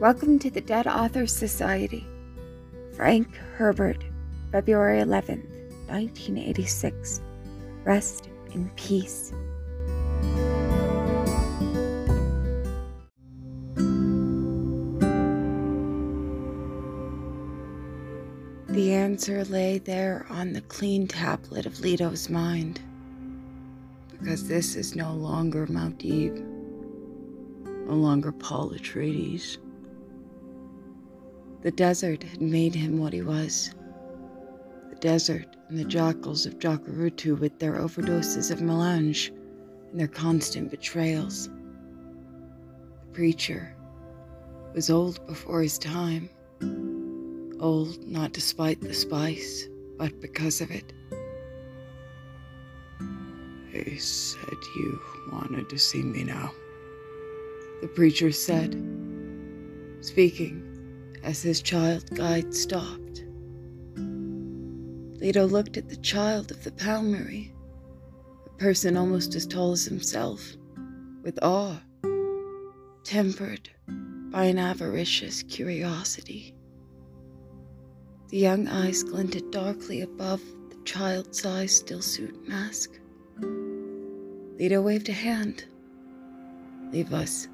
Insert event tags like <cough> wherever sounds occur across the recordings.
Welcome to the Dead Authors Society. Frank Herbert, February 11th, 1986. Rest in peace. The answer lay there on the clean tablet of Leto's mind. Because this is no longer Muad'Dib, no longer Paul Atreides. The desert had made him what he was. The desert and the jackals of Jacurutu with their overdoses of melange and their constant betrayals. The preacher was old before his time. Old not despite the spice, but because of it. They said you wanted to see me now. The preacher said, speaking as his child guide stopped. Leto looked at the child of the Palmery, a person almost as tall as himself, with awe, tempered by an avaricious curiosity. The young eyes glinted darkly above the child sized stillsuit mask. Leto waved a hand. Leave us.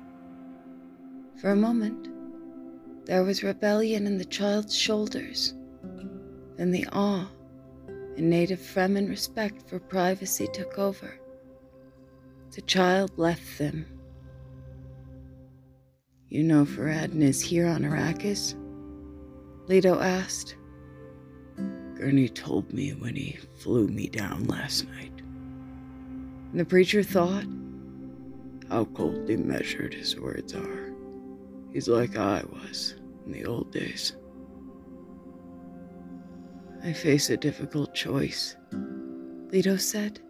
For a moment, there was rebellion in the child's shoulders, then the awe and native Fremen respect for privacy took over. The child left them. You know Farad'n is here on Arrakis? Leto asked. Gurney told me when he flew me down last night. And the preacher thought how coldly measured his words are. He's like I was in the old days. I face a difficult choice, Leto said.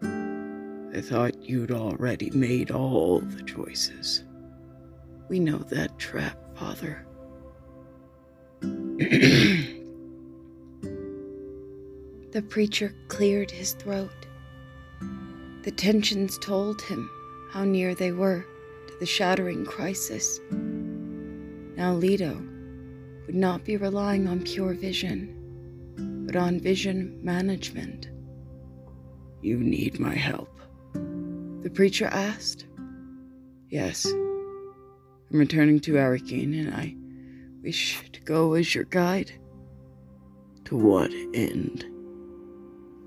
I thought you'd already made all the choices. We know that trap, Father. <clears throat> the preacher cleared his throat. The tensions told him how near they were to the shattering crisis. Now Leto would not be relying on pure vision, but on vision management. You need my help? The preacher asked. Yes. I'm returning to Arrakeen, and I wish to go as your guide. To what end?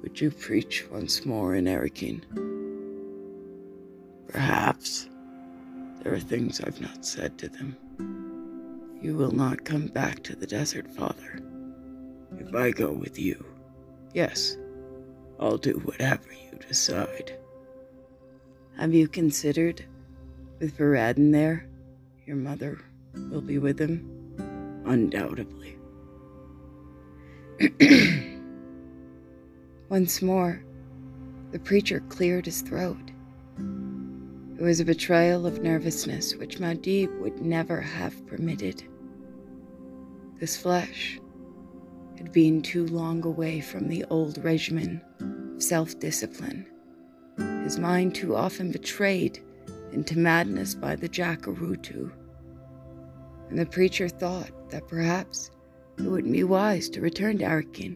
Would you preach once more in Arrakeen? Perhaps. There are things I've not said to them. You will not come back to the desert, Father. If I go with you, yes, I'll do whatever you decide. Have you considered, with Farad'n there, your mother will be with him? Undoubtedly. <clears throat> Once more, the preacher cleared his throat. It was a betrayal of nervousness which Muad'Dib would never have permitted. This flesh had been too long away from the old regimen of self discipline, his mind too often betrayed into madness by the Jacurutu. And the preacher thought that perhaps it would be wise to return to Arrakeen.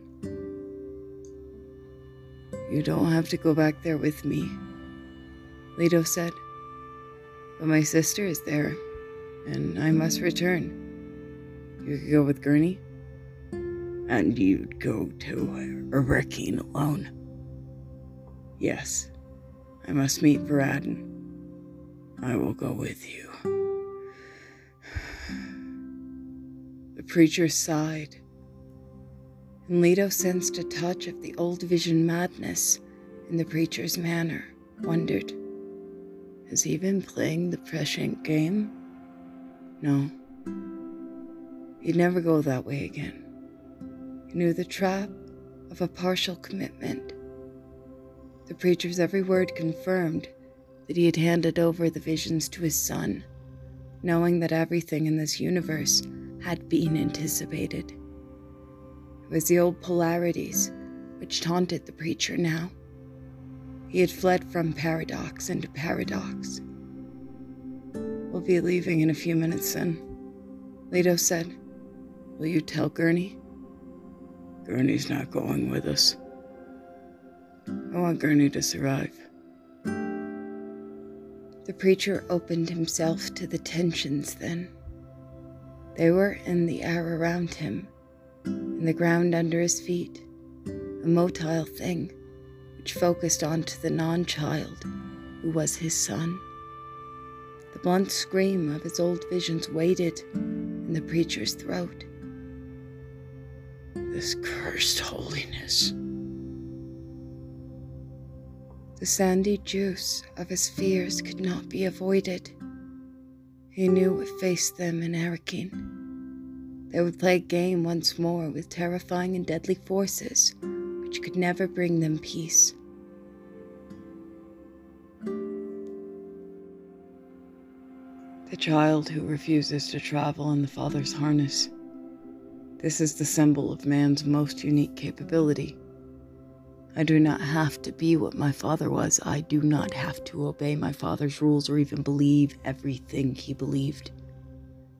You don't have to go back there with me, Leto said. But my sister is there, and I must return. You could go with Gurney? And you'd go to Arrakeen alone? Yes. I must meet Farad'n. I will go with you. The preacher sighed and Leto sensed a touch of the old vision madness in the preacher's manner, wondered, has he been playing the prescient game? No. He'd never go that way again. He knew the trap of a partial commitment. The preacher's every word confirmed that he had handed over the visions to his son, knowing that everything in this universe had been anticipated. It was the old polarities which taunted the preacher now. He had fled from paradox into paradox. We'll be leaving in a few minutes then. Leto said, Will you tell Gurney? Gurney's not going with us. I want Gurney to survive. The preacher opened himself to the tensions then. They were in the air around him, in the ground under his feet, a motile thing which focused onto the non child who was his son. The blunt scream of his old visions waited in the preacher's throat. This cursed holiness. The sandy juice of his fears could not be avoided. He knew what faced them in Arrakeen. They would play a game once more with terrifying and deadly forces which could never bring them peace. The child who refuses to travel in the Father's harness. This is the symbol of man's most unique capability. I do not have to be what my father was. I do not have to obey my father's rules or even believe everything he believed.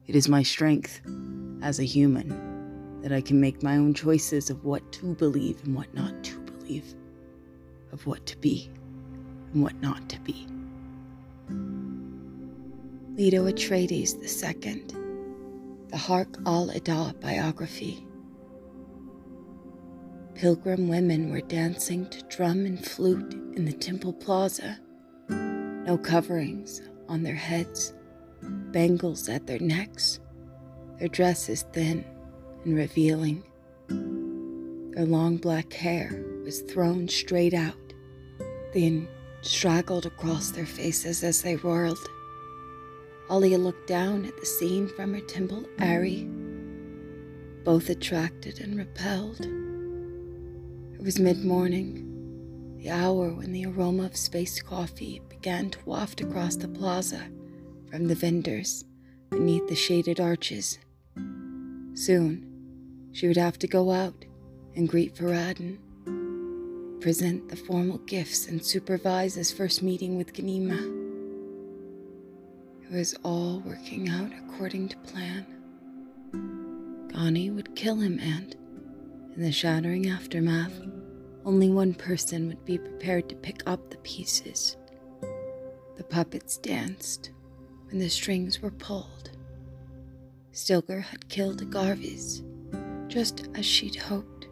It is my strength as a human that I can make my own choices of what to believe and what not to believe, of what to be and what not to be. Leto Atreides II, the Harq al-Ada biography. Pilgrim women were dancing to drum and flute in the temple plaza. No coverings on their heads, bangles at their necks, their dresses thin and revealing. Their long black hair was thrown straight out, then straggled across their faces as they whirled. Alia looked down at the scene from her temple eyrie, both attracted and repelled. It was mid morning, the hour when the aroma of spice coffee began to waft across the plaza from the vendors beneath the shaded arches. Soon, she would have to go out and greet Farad'n, present the formal gifts, and supervise his first meeting with Ganima. It was all working out according to plan. Ghani would kill him, and, in the shattering aftermath, only one person would be prepared to pick up the pieces. The puppets danced when the strings were pulled. Stilgar had killed Agarves, just as she'd hoped,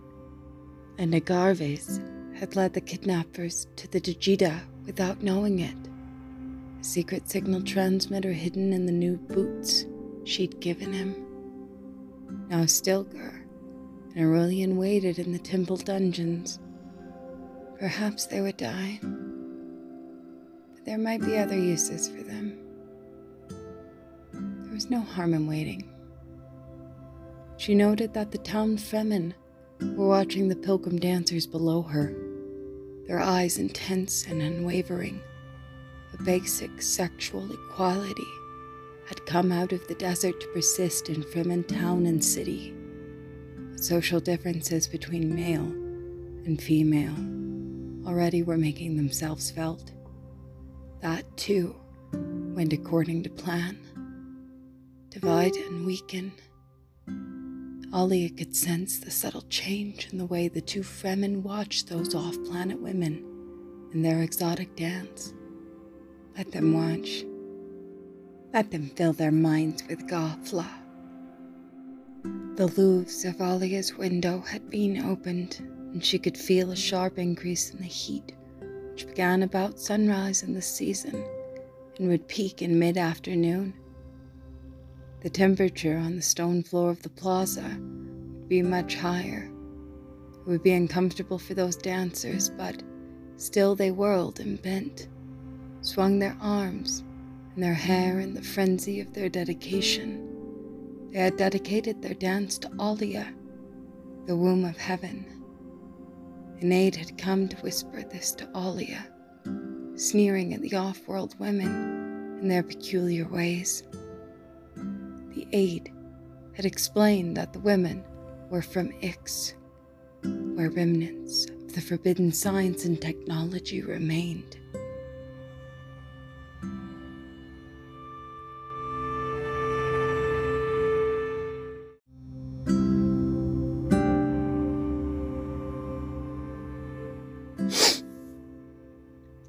and Agarves had led the kidnappers to the Djida without knowing it a secret signal transmitter hidden in the new boots she'd given him. Now Stilgar and Irulan waited in the temple dungeons. Perhaps they would die, but there might be other uses for them. There was no harm in waiting. She noted that the town Fremen were watching the pilgrim dancers below her, their eyes intense and unwavering a basic sexual equality had come out of the desert to persist in Fremen town and city. social differences between male and female already were making themselves felt. That, too, went according to plan. Divide and weaken. Alia could sense the subtle change in the way the two Fremen watched those off planet women in their exotic dance. Let them watch. Let them fill their minds with Ghafla. The louvres of Alia's window had been opened, and she could feel a sharp increase in the heat, which began about sunrise in the season and would peak in mid afternoon. The temperature on the stone floor of the plaza would be much higher. It would be uncomfortable for those dancers, but still they whirled and bent swung their arms and their hair in the frenzy of their dedication. They had dedicated their dance to Alia, the womb of heaven. Enaid had come to whisper this to Alia, sneering at the off world women and their peculiar ways aide had explained that the women were from Ix, where remnants of the forbidden science and technology remained.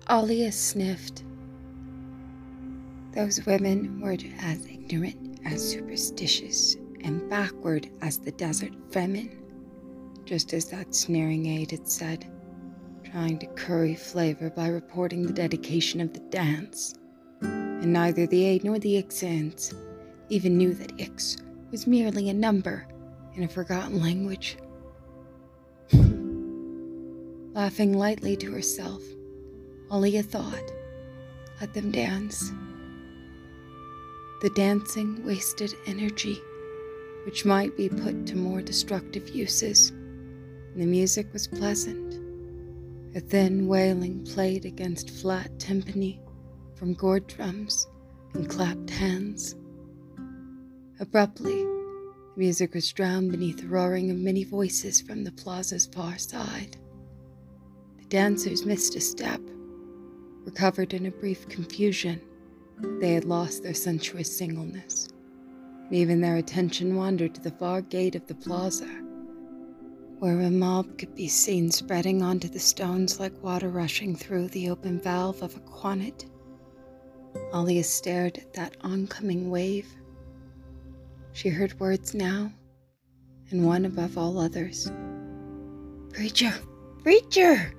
Alia sniffed. Those women were as ignorant as superstitious, and backward as the desert Fremen, just as that sneering aide had said, trying to curry flavor by reporting the dedication of the dance. And neither the aide nor the Ixans even knew that Ix was merely a number in a forgotten language. <laughs> Laughing lightly to herself, Alia thought, let them dance. The dancing wasted energy, which might be put to more destructive uses. And the music was pleasant. A thin wailing played against flat timpani from gourd drums and clapped hands. Abruptly, the music was drowned beneath the roaring of many voices from the plaza's far side. The dancers missed a step, recovered in a brief confusion. They had lost their sensuous singleness, even their attention wandered to the far gate of the plaza, where a mob could be seen spreading onto the stones like water rushing through the open valve of a qanat. Alia stared at that oncoming wave she heard words now, and one above all others Preacher! Preacher!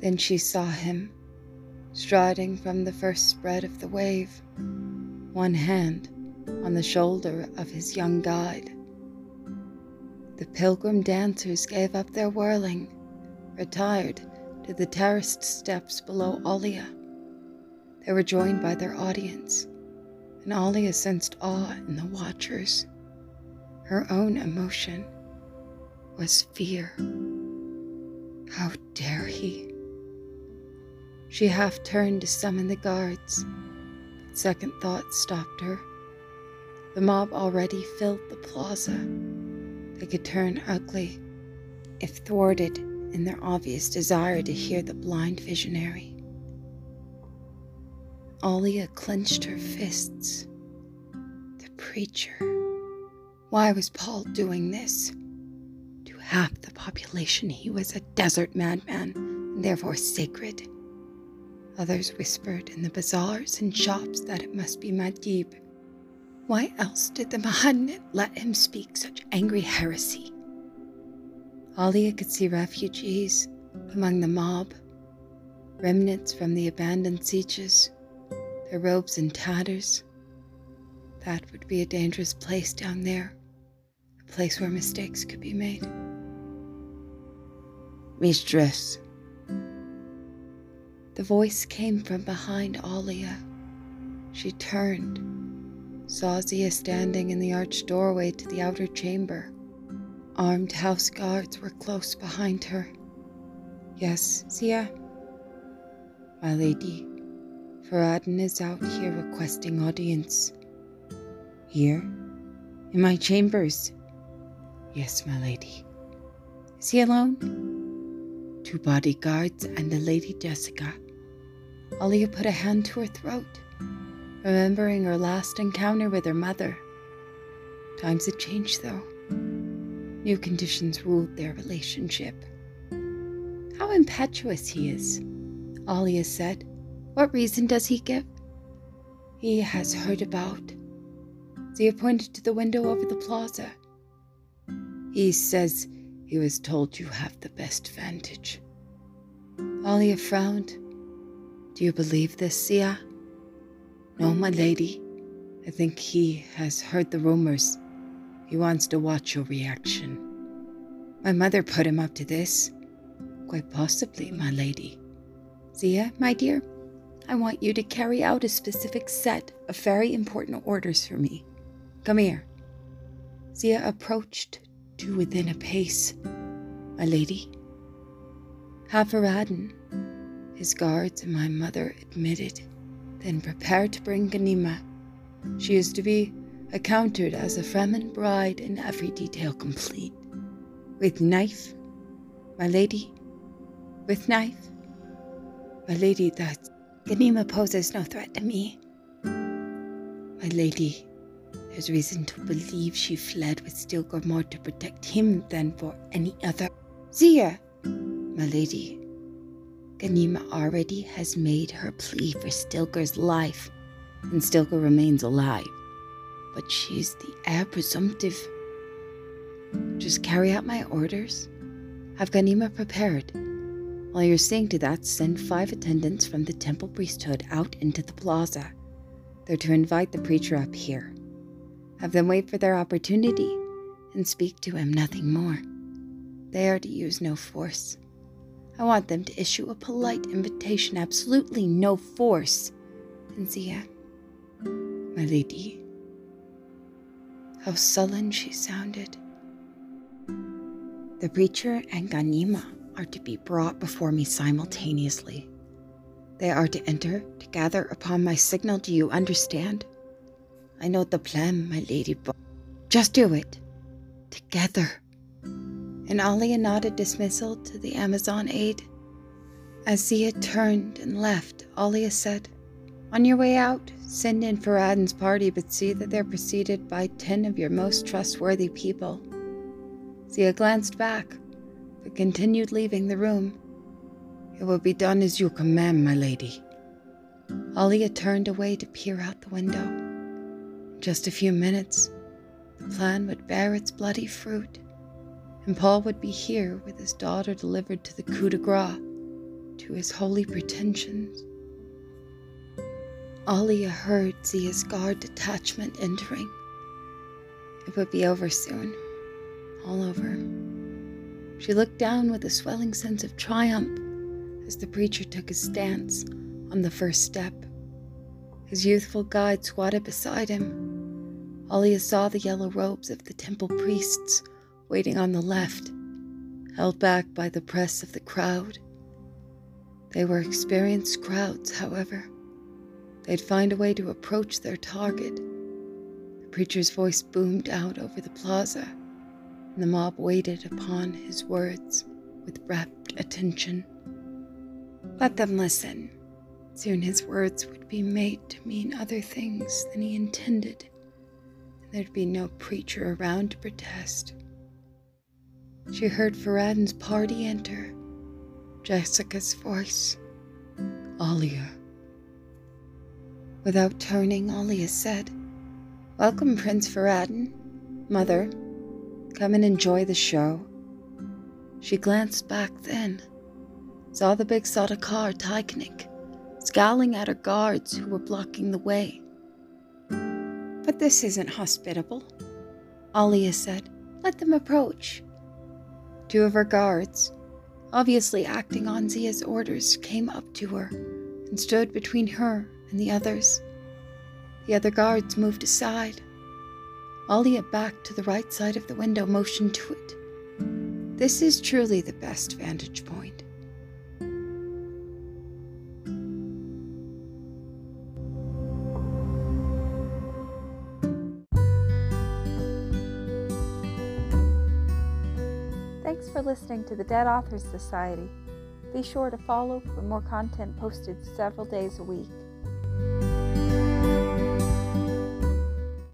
Then she saw him, striding from the first spread of the wave, one hand on the shoulder of his young guide. The pilgrim dancers gave up their whirling, retired to the terraced steps below Alia. They were joined by their audience and Alia sensed awe in the watchers. Her own emotion was fear. How dare he? She half turned to summon the guards, but second thought stopped her. The mob already filled the plaza. They could turn ugly if thwarted in their obvious desire to hear the blind visionary. Alia clenched her fists. The preacher. Why was Paul doing this? To half the population, he was a desert madman and therefore sacred. Others whispered in the bazaars and shops that it must be Muad'Dib. Why else did the Muhannad let him speak such angry heresy? Alia could see refugees among the mob, remnants from the abandoned sieges their robes in tatters. That would be a dangerous place down there, a place where mistakes could be made. Mistress. The voice came from behind Alia. She turned, saw Zia standing in the arched doorway to the outer chamber. Armed house guards were close behind her. Yes, Zia? My lady. Farad'n is out here requesting audience. Here? In my chambers? Yes, my lady. Is he alone? Two bodyguards and the Lady Jessica. Alia put a hand to her throat, remembering her last encounter with her mother. Times had changed, though. New conditions ruled their relationship. How impetuous he is, Alia said what reason does he give? He has heard about. Zia pointed to the window over the plaza. He says he was told you have the best vantage. Alia frowned. Do you believe this, Zia? No, my lady. I think he has heard the rumors. He wants to watch your reaction. My mother put him up to this. Quite possibly, my lady. Zia, my dear, I want you to carry out a specific set of very important orders for me. Come here. Zia approached to within a pace. My lady. Half Hafarad'n, his guards and my mother admitted, then prepared to bring Ganima. She is to be accounted as a Fremen bride in every detail complete. With knife, my lady. With knife. My lady, that's Ganima poses no threat to me. My lady, there's reason to believe she fled with Stilgar more to protect him than for any other. Zia, my lady, Ganima already has made her plea for Stilgar's life, and Stilker remains alive. But she's the heir presumptive. Just carry out my orders. Have Ganima prepared. While you're seeing to that, send five attendants from the temple priesthood out into the plaza. They're to invite the preacher up here. Have them wait for their opportunity and speak to him, nothing more. They are to use no force. I want them to issue a polite invitation, absolutely no force. And Zia, my lady, how sullen she sounded. The preacher and Ganima are to be brought before me simultaneously. They are to enter together upon my signal. Do you understand? I know the plan, my lady, but just do it. Together and Alia nodded dismissal to the Amazon aide. As Zia turned and left, Alia said, On your way out, send in Farad'n's party, but see that they're preceded by ten of your most trustworthy people. Zia glanced back, but continued leaving the room. It will be done as you command, my lady. Alia turned away to peer out the window. In just a few minutes, the plan would bear its bloody fruit and Paul would be here with his daughter delivered to the coup de grace, to his holy pretensions. Alia heard Zia's guard detachment entering. It would be over soon, all over. She looked down with a swelling sense of triumph as the preacher took his stance on the first step. His youthful guide squatted beside him. Alia saw the yellow robes of the temple priests waiting on the left, held back by the press of the crowd. They were experienced crowds, however. They'd find a way to approach their target. The preacher's voice boomed out over the plaza, and the mob waited upon his words with rapt attention. Let them listen. Soon his words would be made to mean other things than he intended, and there'd be no preacher around to protest. She heard Farad'n's party enter. Jessica's voice. Alia. Without turning, Alia said, Welcome, Prince Faradin. Mother, come and enjoy the show. She glanced back then, saw the big Sardaukar Tyekanik, scowling at her guards who were blocking the way. But this isn't hospitable, Alia said. Let them approach. Two of her guards, obviously acting on Zia's orders, came up to her and stood between her and the others. The other guards moved aside. Alia backed to the right side of the window, motioned to it. This is truly the best vantage point. For listening to the Dead Authors Society. Be sure to follow for more content posted several days a week.